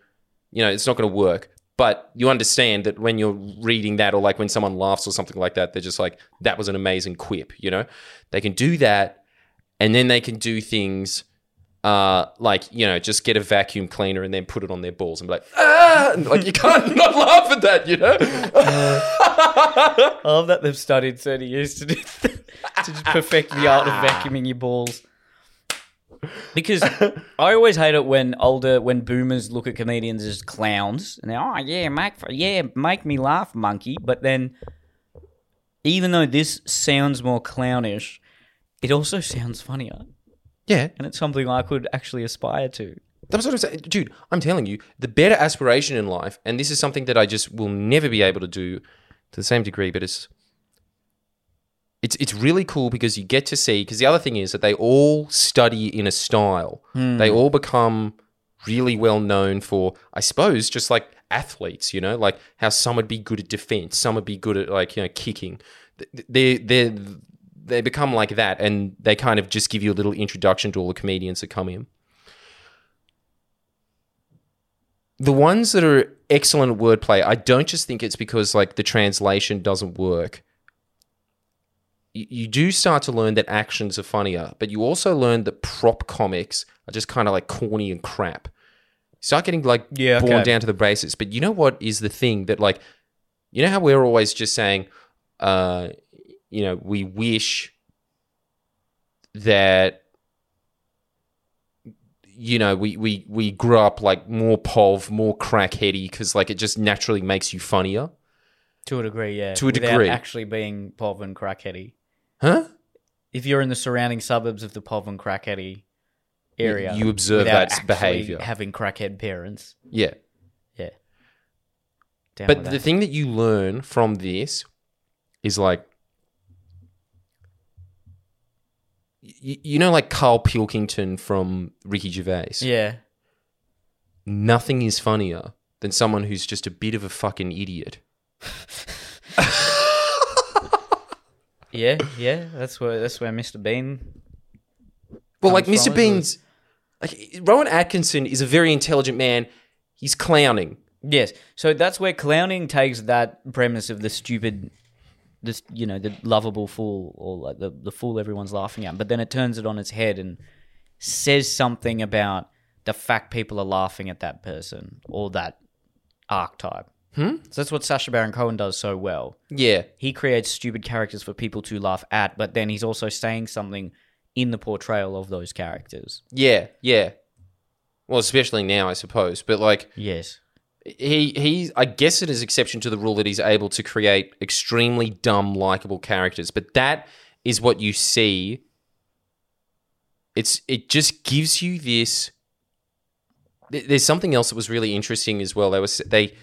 you know it's not going to work. But you understand that when you're reading that, or like when someone laughs or something like that, they're just like, "That was an amazing quip." You know, they can do that, and then they can do things uh, like you know, just get a vacuum cleaner and then put it on their balls and be like, ah, And, like you can't not laugh at that, you know. I love that they've studied 30 years to do to just perfect the art of vacuuming your balls. Because I always hate it when older, when boomers look at comedians as clowns and they're, oh, yeah, make, yeah, make me laugh, monkey. But then, even though this sounds more clownish, it also sounds funnier. yeah, And it's something I could actually aspire to. That's what I'm saying. Dude, I'm telling you, the better aspiration in life, and this is something that I just will never be able to do to the same degree, but it's it's it's really cool because you get to see because the other thing is that they all study in a style. Hmm. They all become really well known for, I suppose, just like athletes, you know, like how some would be good at defense, some would be good at like, you know, kicking. They they they become like that and they kind of just give you a little introduction to all the comedians that come in. the ones that are excellent at wordplay, I don't just think it's because like the translation doesn't work. You, do start to learn that actions are funnier, but you also learn that prop comics are just kind of like corny and crap. You start getting like Yeah, born okay. down to the basics. But you know what is the thing that like, you know how we're always just saying, uh, you know, we wish that you know, we we we grew up like more pov, more crackheady because like it just naturally makes you funnier, To a degree, yeah. To a without degree. actually being POV and crackheady. Huh? if you're in the surrounding suburbs of the Pov and Crackheady area, you observe without that actually behaviour. having crackhead parents. Yeah, Yeah. Down but with the that. thing that you learn from this is like, you know, like Carl Pilkington from Ricky Gervais. yeah, Nothing is funnier than someone who's just a bit of a fucking idiot. yeah, yeah. That's where that's where Mr. Bean. Well, like comes Mr. isn't it? Bean's, like Rowan Atkinson is a very intelligent man. He's clowning. Yes, so that's where clowning takes that premise of the stupid, this you know the lovable fool or like the the fool everyone's laughing at, but then it turns it on its head and says something about the fact people are laughing at that person or that archetype. Hmm? So that's what Sacha Baron Cohen does so well. Yeah, he creates stupid characters for people to laugh at, but then he's also saying something in the portrayal of those characters. yeah, yeah. Well, especially now, I suppose. But like Yes. he he I guess it is exception to the rule that he's able to create extremely dumb likable characters, but that is what you see. It's it just gives you this there's something else that was really interesting as well. They was they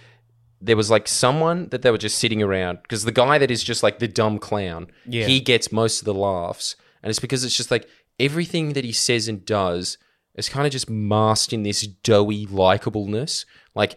there was like someone that they were just sitting around because the guy that is just like the dumb clown, Yeah. he gets most of the laughs, and it's because it's just like everything that he says and does is kind of just masked in this doughy likableness. Like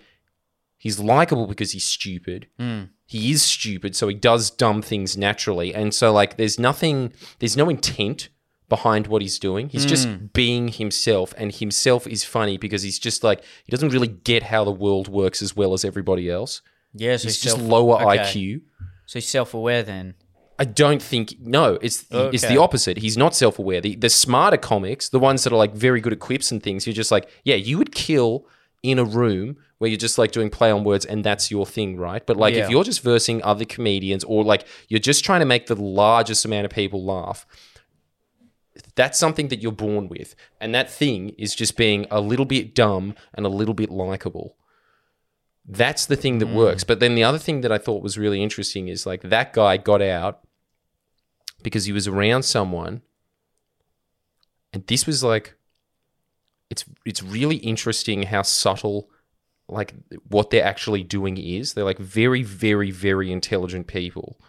he's likable because he's stupid. Hmm. He is stupid, so he does dumb things naturally, and so like there's nothing, there's no intent behind what he's doing. He's just hmm. being himself, and himself is funny because he's just like he doesn't really get how the world works as well as everybody else. Yeah, so He's just lower okay. IQ. So he's self-aware then. I don't think no, it's it's the opposite. He's not self-aware. The the smarter comics, the ones that are like very good at quips and things, you're just like, yeah, you would kill in a room where you're just like doing play on words and that's your thing, right? But like Yeah. if you're just versing other comedians or like you're just trying to make the largest amount of people laugh, that's something that you're born with. And that thing is just being a little bit dumb and a little bit likable. That's the thing that hmm. works. But then the other thing that I thought was really interesting is like that guy got out because he was around someone and this was like it's it's really interesting how subtle like what they're actually doing is. They're like very very very intelligent people.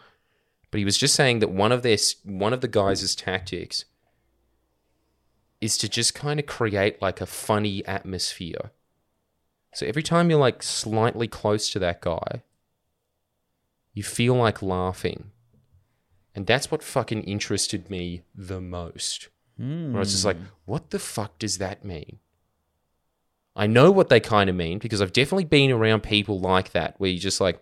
But he was just saying that one of their one of the guys' tactics is to just kind of create like a funny atmosphere. So every time you're like slightly close to that guy, you feel like laughing. And that's what fucking interested me the most. Hmm. Where I was just like, what the fuck does that mean? I know what they kind of mean because I've definitely been around people like that where you're just like,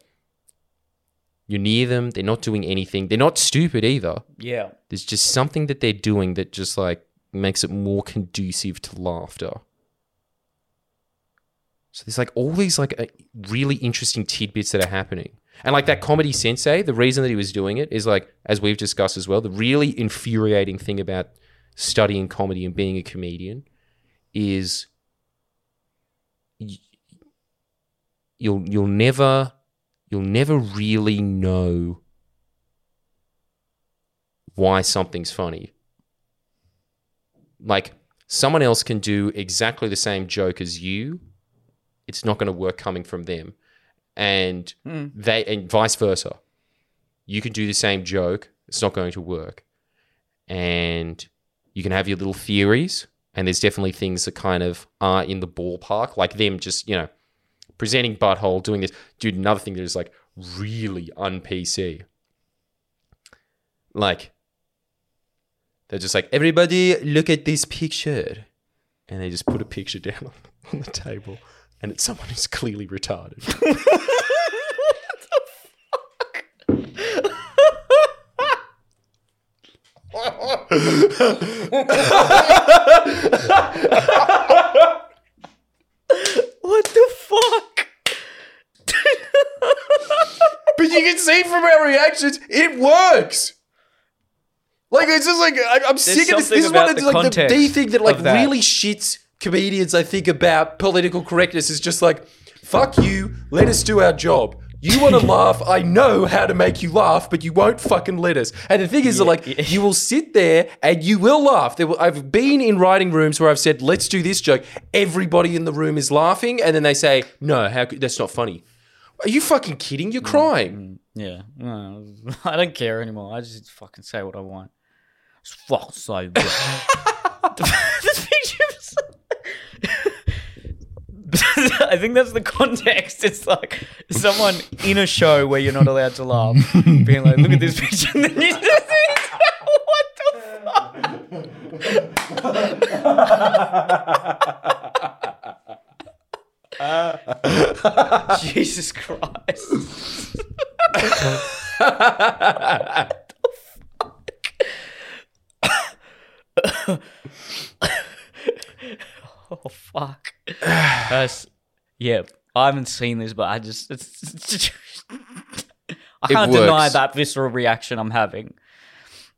you're near them, they're not doing anything, they're not stupid either. Yeah. There's just something that they're doing that just like makes it more conducive to laughter. So there's like all these like uh, really interesting tidbits that are happening. And like that comedy sensei, the reason that he was doing it is like, as we've discussed as well, the really infuriating thing about studying comedy and being a comedian is you'll you'll never you'll never really know why something's funny. Like someone else can do exactly the same joke as you, it's not going to work coming from them, and hmm. they and vice versa. You can do the same joke, it's not going to work, and you can have your little theories, and there's definitely things that kind of are in the ballpark, like them just you know presenting butthole, doing this. Dude, another thing that is like really un PC. Like they're just like, everybody look at this picture. And they just put a picture down on, on the table. And it's someone who's clearly retarded. What the fuck? What the fuck? but you can see from our reactions, it works. Like it's just like I, I'm sick of this. This is one of the, like the, the thing that like that. really shits comedians. I think about political correctness is just like, fuck you. Let us do our job. You want to laugh? I know how to make you laugh, but you won't fucking let us. And the thing is, that, like, you will sit there and you will laugh. There will, I've been in writing rooms where I've said, "Let's do this joke." Everybody in the room is laughing, and then they say, "No, how? could- That's not funny." Are you fucking kidding? You're mm, crying. Mm, yeah. No, I don't care anymore. I just fucking say what I want. It's fucking so good. this picture is- I think that's the context. It's like someone in a show where you're not allowed to laugh, being like, "Look at this picture," and then you just what the fuck? Jesus Christ! oh fuck! That's yeah. I haven't seen this, but I just it's, it's I can't deny that visceral reaction I'm having.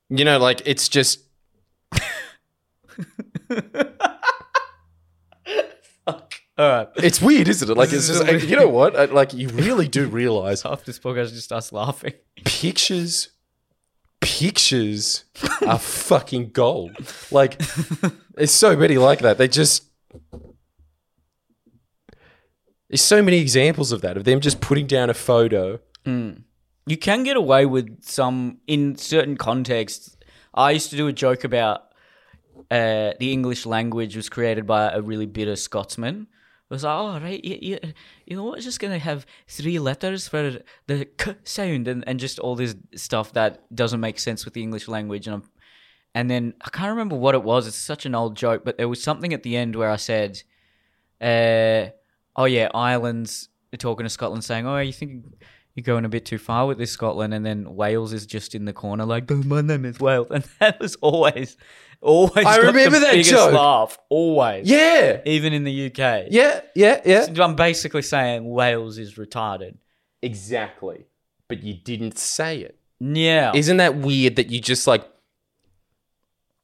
You know, like it's just Oh All right. It's weird, isn't it? Like it's just, you know what? Like you really do realize Half this podcast just us laughing. pictures pictures are fucking gold. Like there's so many like that. They just there's so many examples of that of them just putting down a photo. You can get away with some in certain contexts. I used to do a joke about uh, the English language was created by a really bitter Scotsman. Was like, oh, right, you, you, you know what? It's just going to have three letters for the k sound and, and just all this stuff that doesn't make sense with the English language. And, I'm, and then I can't remember what it was. It's such an old joke, but there was something at the end where I said, uh, oh, yeah, Ireland's talking to Scotland saying, oh, you think you're going a bit too far with this Scotland, and then Wales is just in the corner like, "Oh, my name is Wales, and that was always, always. I got remember the that biggest joke. Laugh, always. Yeah. even in the UK. Yeah, yeah, yeah. I'm basically saying Wales is retarded. Exactly. But you didn't say it. Yeah, Isn't that weird that you just like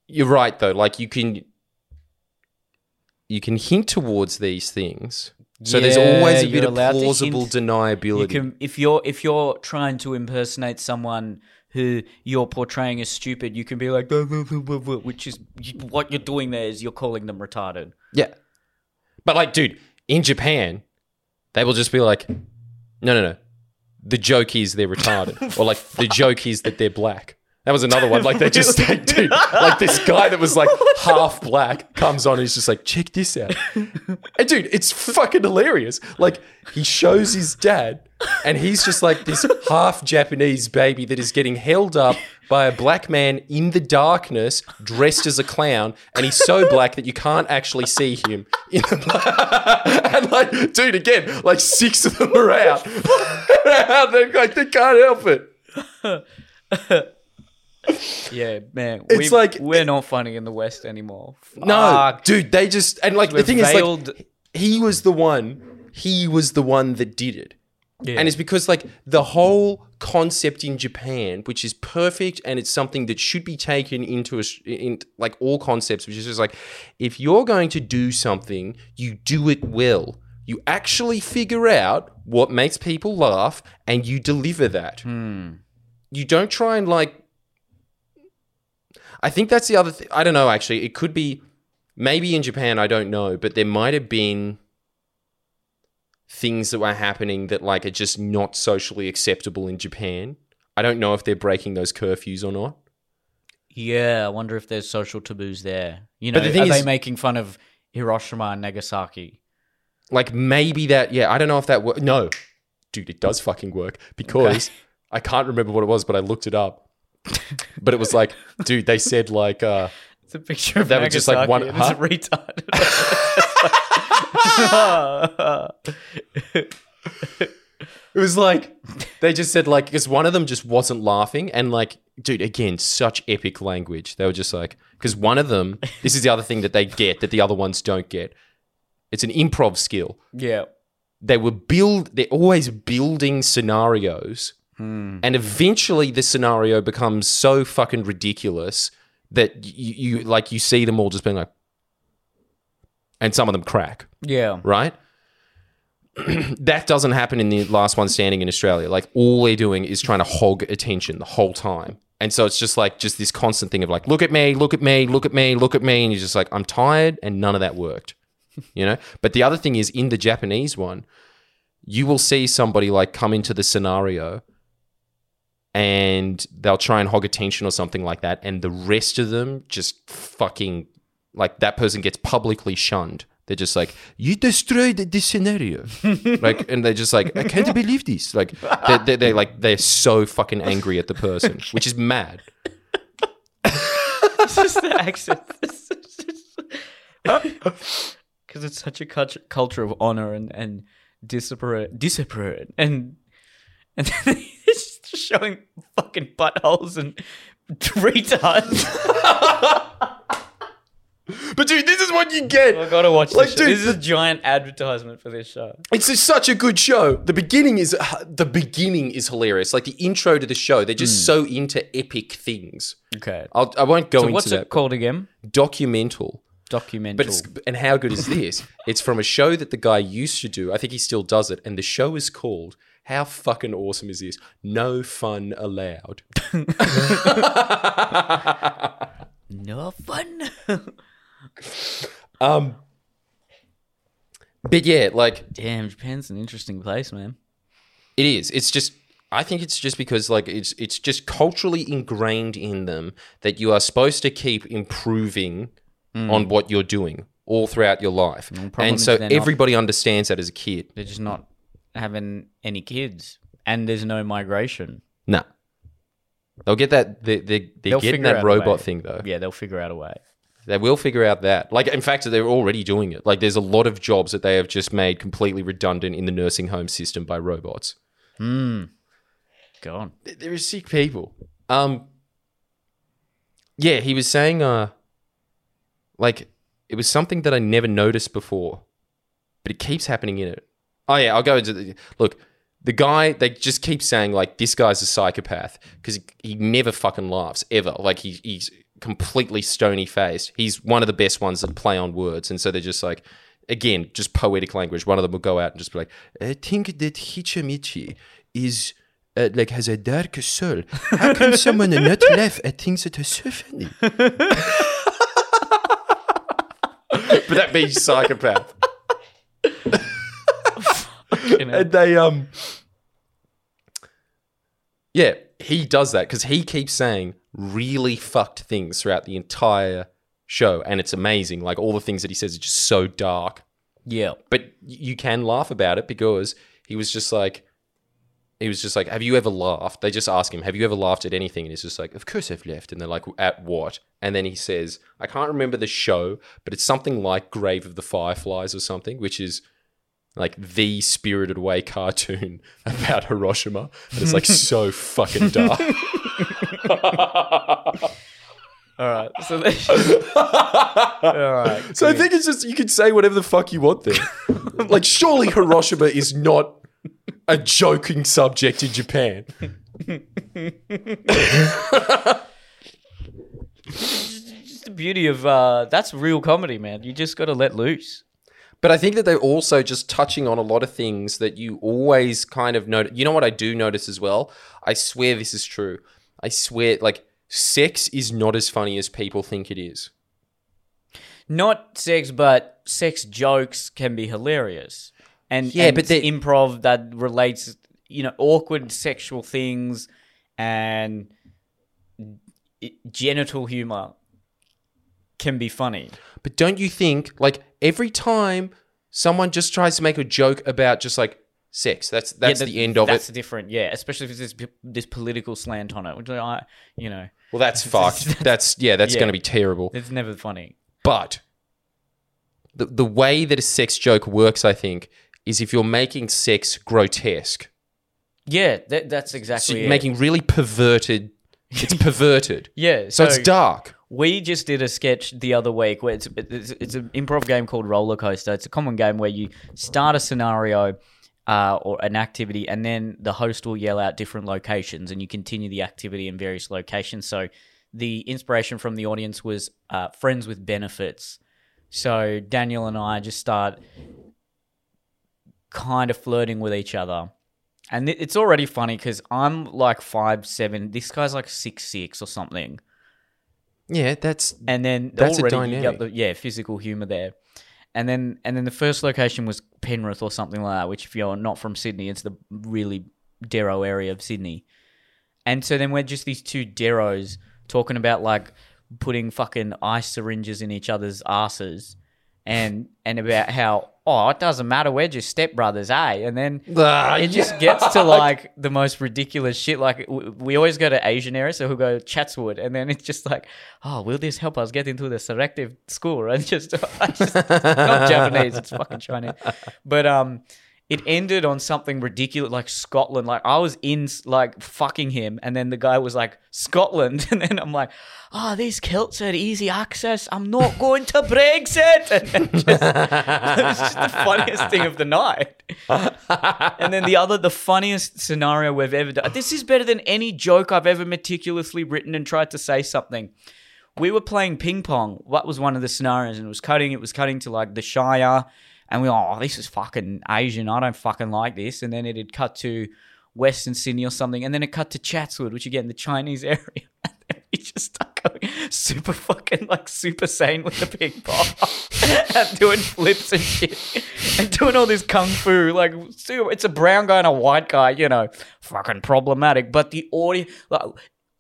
You're right though. Like you can you can hint towards these things. So there's always a bit of plausible deniability. you can if you're if you're trying to impersonate someone who you're portraying as stupid, you can be like, "Blah, blah, blah, blah, blah," which is what you're doing there is you're calling them retarded. Yeah. But like, dude, in Japan, they will just be like, no, no, no. The joke is they're retarded. or like, the joke is that they're black. That was another one. Like, they just, like, dude, like this guy that was like half black comes on and he's just like, check this out. And dude, it's fucking hilarious. Like, he shows his dad and he's just like this half Japanese baby that is getting held up by a black man in the darkness dressed as a clown. And he's so black that you can't actually see him. In the and like, dude, again, like six of them are out. They're like, they can't help it. Yeah, man. It's we, like- we're not funny in the West anymore. No, dude, they just and like the thing is like he was the one he was the one that did it. Yeah. And it's because like the whole concept in Japan, which is perfect and it's something that should be taken into a, in like all concepts, which is just like if you're going to do something, you do it well. You actually figure out what makes people laugh and you deliver that. Hmm. You don't try and like I think that's the other thing. I don't know actually. It could be maybe in Japan, I don't know, but there might have been things that were happening that like are just not socially acceptable in Japan. I don't know if they're breaking those curfews or not. Yeah, I wonder if there's social taboos there. You know, But the thing are they making fun of Hiroshima and Nagasaki? Like maybe that yeah, I don't know if that works. No. Dude, it does fucking work because I can't remember what it was, but I looked it up. But it was like, dude, they said like uh It's a picture of That was just like one- it's huh? retarded. It was like they just said like because one of them just wasn't laughing and like dude again such epic language. They were just like because one of them this is the other thing that they get that the other ones don't get. It's an improv skill. yeah. They were build they're always building scenarios Hmm. and eventually the scenario becomes so fucking ridiculous that you, you like you see them all just being like and some of them crack Yeah. right? that doesn't happen in the last one standing in Australia. Like all they're doing is trying to hog attention the whole time. And so it's just like just this constant thing of like, look at me, look at me, look at me, look at me. And you're just like, I'm tired and none of that worked. You know? But the other thing is in the Japanese one, you will see somebody like come into the scenario and they'll try and hog attention or something like that. And the rest of them just fucking like that person gets publicly shunned. They're just like, you destroyed this scenario. like, and they're just like, I can't believe this. Like, they're, they're, they're like, they're so fucking angry at the person, which is mad. It's just the accent. Because it's such a cult- culture of honor and, and discipline, discipline, and and then it's just showing fucking buttholes and retards. But dude, this is what you get. I gotta watch this. Like, show. dude, this is a giant advertisement for this show. It's just such a good show. The beginning is uh, the beginning is hilarious. Like the intro to the show, they're just hmm. so into epic things. Okay. I'll, I won't go So into what's that. it called again? Documental. Documental. But it's, and how good is this? It's from a show that the guy used to do. I think he still does it, and the show is called. How fucking awesome is this? No fun allowed. no fun. Um, but yeah, like Damn, Japan's an interesting place, man. It is. It's just I think it's just because like it's it's just culturally ingrained in them that you are supposed to keep improving on what you're doing all throughout your life. Mm. problem and so they're not- everybody understands that as a kid. They're just not having any kids, and there's no migration. Nah. They'll get that they they they're They'll getting figure that a way. robot thing though. Yeah, they'll figure out a way. They will figure out that. Like in fact they're already doing it. Like there's a lot of jobs that they have just made completely redundant in the nursing home system by robots. Hmm. Go on. Th- there are sick people. Um, yeah, he was saying, uh, like it was something that I never noticed before, but it keeps happening in it. Oh yeah, I'll go into the look. The guy they just keep saying like this guy's a psychopath because he, he never fucking laughs ever. Like he, he's completely stony faced. He's one of the best ones that play on words, and so they're just like. Again, just poetic language. One of them will go out and just be like, "I think that Hichamichi is uh, like has a dark soul. How can someone not laugh at things that are so funny? but that means psychopath. And they um Yeah, he does that because he keeps saying really fucked things throughout the entire show, and it's amazing. Like all the things that he says are just so dark. Yeah. But you can laugh about it because he was just like he was just like, Have you ever laughed? They just ask him, Have you ever laughed at anything? And he's just like, Of course I've laughed. And they're like, At what? And then he says, I can't remember the show, but it's something like Grave of the Fireflies or something, which is like the spirited away cartoon about Hiroshima. And it's like so fucking dark. All right. So they All right. So I think it's just you can say whatever the fuck you want there. like surely Hiroshima is not a joking subject in Japan. Just the beauty of uh, that's real comedy, man. You just got to let loose. But I think that they're also just touching on a lot of things that you always kind of notice. You know what I do notice as well? I swear this is true. I swear, like, sex is not as funny as people think it is. Not sex, but sex jokes can be hilarious. And Yeah, and but the- improv that relates, you know, awkward sexual things and genital humor can be funny. But don't you think, like, every time someone just tries to make a joke about just like sex, that's that's Yeah, the end of that's it. That's different, yeah. Especially if it's this, this political slant on it, which I, you know, Well, that's fucked. That's yeah, that's Yeah. going to be terrible. it's never funny. But the the way that a sex joke works, I think, is if you're making sex grotesque. Yeah, that, that's So exactly it. making really perverted. It's perverted. yeah, So, it's dark. We just did a sketch the other week where it's it's, it's an improv game called Roller Coaster. It's a common game where you start a scenario uh, or an activity, and then the host will yell out different locations, and you continue the activity in various locations. So the inspiration from the audience was uh, friends with benefits. So Daniel and I just start kind of flirting with each other. And it's already funny because I'm like five seven. This guy's like six six or something Yeah, that's and then That's a already you dynamic. got the yeah physical humor there and then and then the first location was penrith or something like that which if you're not from sydney it's the really darrow area of sydney and so then we're just these two deros talking about like putting fucking ice syringes in each other's asses and and about how oh it doesn't matter we're just stepbrothers eh and then it just gets to like the most ridiculous shit. Like w- we always go to Asian area, so we'll go Chatswood, and then it's just like, oh, will this help us get into the selective school? And just, just not Japanese, it's fucking Chinese. But um, it ended on something ridiculous, like Scotland. Like I was in like fucking him, and then the guy was like Scotland, and then I'm like, oh, these Celts had easy access. I'm not going to Brexit. Just, it was just the funniest thing of the night. And then the other, the funniest scenario we've ever done. This is better than any joke I've ever meticulously written and tried to say something. we were playing ping pong. What was one of the scenarios? And it was cutting. It was cutting to like the Shire, and we were, oh, this is fucking Asian. I don't fucking like this. And then it had cut to Western Sydney or something, and then it cut to Chatswood, which again the Chinese area. And then we just stuck going super fucking like super sane with the ping pong and doing flips and shit and doing all this kung fu. Like super- it's a brown guy and a white guy, you know, fucking problematic. But the audience, like,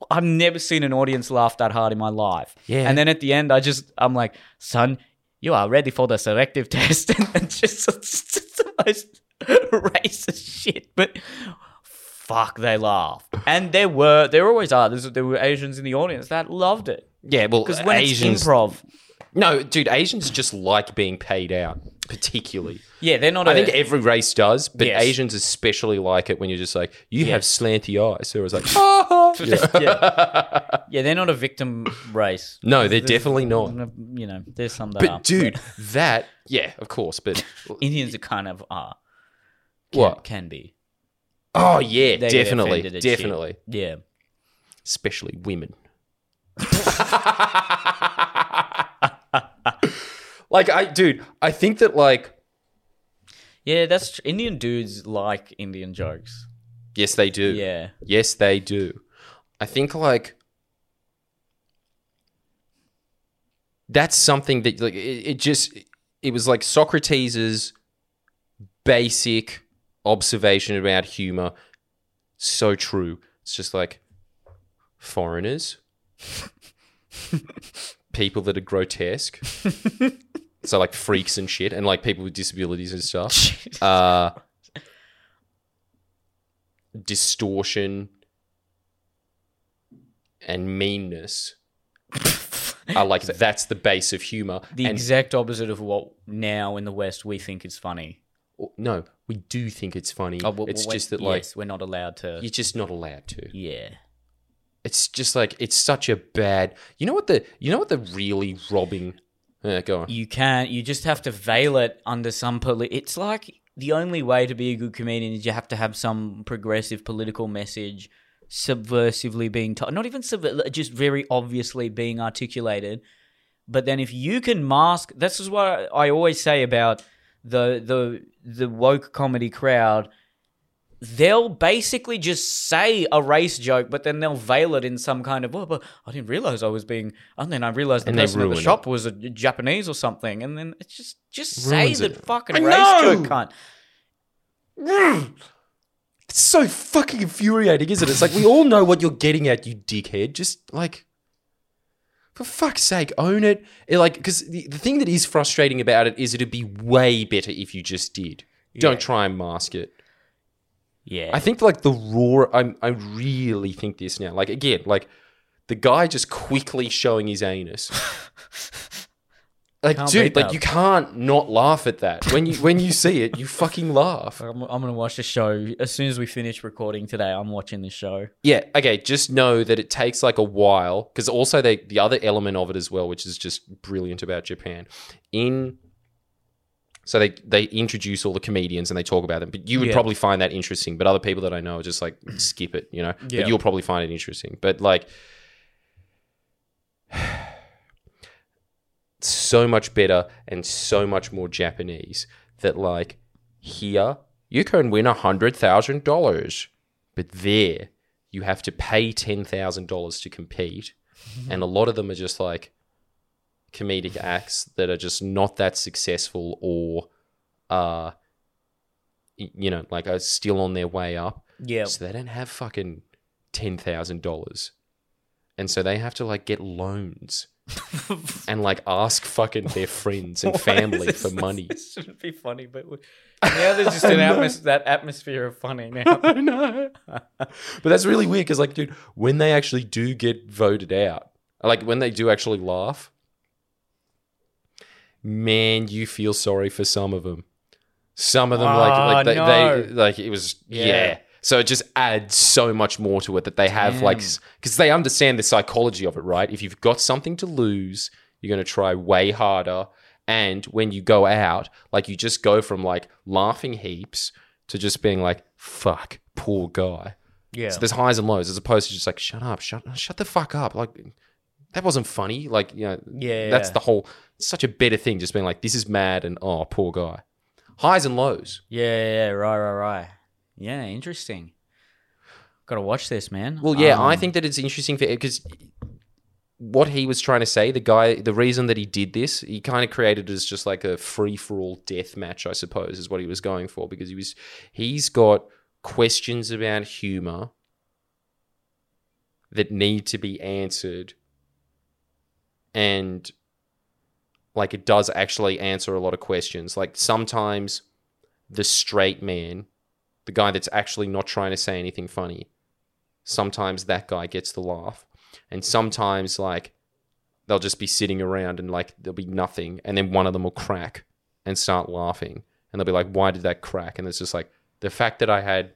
I've never seen an audience laugh that hard in my life. Yeah. And then at the end, I just I'm like, son, you are ready for the selective test, and just, just the most racist shit. But fuck, they laugh, and there were there always are. There's, there were Asians in the audience that loved it Yeah, well, because when Asians. it's improv, no, dude, Asians just like being paid out, particularly. yeah, they're not. I a- think every race does, but Yes. Asians especially like it when you're just like, you have slanty eyes. So it's like, ah. yeah. yeah, they're not a victim race. no, they're definitely not. You know, there's some that are. But dude, that yeah, of course. But Indians are kind of are. Can, what? can be? Oh yeah, They get definitely, shit. definitely, Yeah. especially women. Like I, dude, I think that like Yeah, that's tr- Indian dudes like Indian jokes. yes, they do. Yeah. Yes, they do. I think like that's something that like it, it just it was like Socrates's basic observation about humor. So true. It's just like foreigners, people that are grotesque, so like freaks and shit, and like people with disabilities and stuff. Uh, distortion and meanness are like that's the base of humor. The and exact opposite of what now in the West we think is funny. no, we do think it's funny. Oh, well, it's well, just that yes, like we're not allowed to. you're just not allowed to. yeah. It's just like it's such a bad. You know what the you know what the really robbing. Uh, go on. You can't. You just have to veil it under some. Poli- it's like the only way to be a good comedian is you have to have some progressive political message, subversively being told. Not even subver- just very obviously being articulated. But then if you can mask, this is what I always say about the the the woke comedy crowd. They'll basically just say a race joke, but then they'll veil it in some kind of. Oh, but I didn't realize I was being. And then I realized the And person at the ruin it. shop was a Japanese or something, and then it's just just say Ruins the fucking I race know! joke, cunt. It's so fucking infuriating, isn't it? It's like we all know what you're getting at, you dickhead. Just like, for fuck's sake, own it. It, like, because the, the thing that is frustrating about it is it'd be way better if you just did. Don't try and mask it. Yeah, I think like the raw. I'm I really think this now. Like again, like the guy just quickly showing his anus. Like, Can't dude, like you can't not laugh at that. When you when you see it, you fucking laugh. I'm, I'm gonna watch the show as soon as we finish recording today. I'm watching the show. Yeah, okay, just know that it takes like a while because also they the other element of it as well, which is just brilliant about Japan. In so they they introduce all the comedians and they talk about them, but you would Yeah. probably find that interesting. But other people that I know are just like skip it, you know. Yeah. But you'll probably find it interesting. But like so much better and so much more Japanese that like here you can win a hundred thousand dollars, but there you have to pay ten thousand dollars to compete, mm-hmm. and a lot of them are just like comedic acts that are just not that successful or uh you know like are still on their way up Yeah, so they don't have fucking ten thousand dollars, and so they have to like get loans and like ask fucking their friends and family for money. This shouldn't be funny, but now there's just an atmos- that atmosphere of funny now. I know, but that's really weird because like, dude, when they actually do get voted out, like when they do actually laugh, man, you feel sorry for some of them. Some of them, like, Ah, like they, no. they, like it was, yeah. Yeah. So it just adds so much more to it that they have, like, because they understand the psychology of it, right? If you've got something to lose, you're going to try way harder. And when you go out, like, you just go from like laughing heaps to just being like, fuck, poor guy. Yeah, So there's highs and lows as opposed to just like, shut up, shut, shut the fuck up. Like, that wasn't funny. Like, you know, Yeah, that's the whole, it's such a better thing, just being like, this is mad and oh, poor guy. Highs and lows. Yeah, yeah, right, right, right. Yeah, interesting. Got to watch this, man. Well, yeah, I Um, think that it's interesting for because what he was trying to say, the guy, the reason that he did this, he kind of created it as just like a free for all death match, I suppose, is what he was going for because he was he's got questions about humor that need to be answered, and like it does actually answer a lot of questions. Like sometimes the straight man, the guy that's actually not trying to say anything funny, sometimes that guy gets the laugh. And sometimes like they'll just be sitting around and like there'll be nothing and then one of them will crack and start laughing. And they'll be like, Why did that crack? And it's just like the fact that I had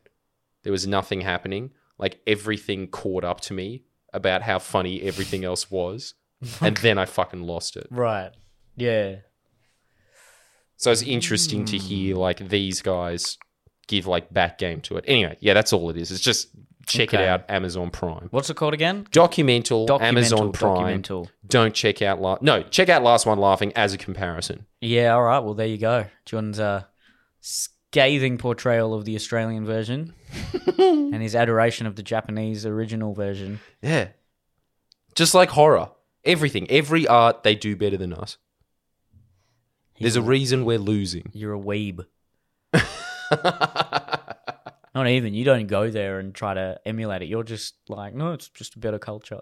there was nothing happening, like everything caught up to me about how funny everything else was. and then I fucking lost it. Right. Yeah. So it's interesting to hear like these guys give like back game to it. Anyway, yeah, that's all it is. It's just check Okay. it out, Amazon Prime. What's it called again? Documental, Documental. Amazon Prime. Documental. Don't check out la- no, check out Last One Laughing as a comparison. Yeah, all right. Well, there you go. John's uh, scathing portrayal of the Australian version and his adoration of the Japanese original version. Yeah, just like horror, everything, every art they do better than us. There's a reason we're losing. You're a weeb. Not even. You don't go there and try to emulate it. You're just like, no, it's just a better culture.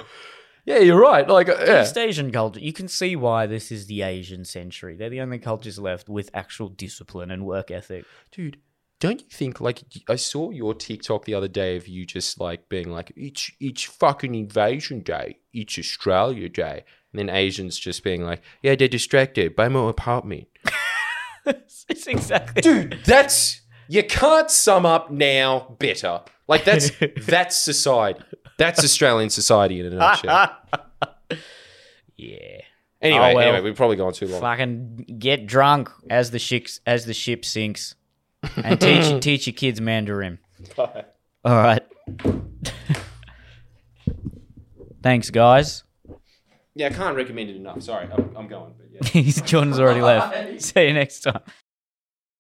Yeah, you're right. Like, uh, yeah, East Asian culture. You can see why this is the Asian century. They're the only cultures left with actual discipline and work ethic. dude. Don't you think like I saw your TikTok the other day of you just like being like it's it's fucking invasion day, it's Australia day, and then Asians just being like, yeah, they're distracted. Buy more apartment. it's exactly. dude that's you can't sum up now better like that's that's society that's australian society in a nutshell Yeah. Oh, anyway Oh, well. anyway we've probably gone too long Fucking get drunk as the ship as the ship sinks, and teach mm. teach your kids Mandarin. All right. Thanks, guys. yeah i can't recommend it enough sorry i'm, I'm going but yeah John's already left. See you next time.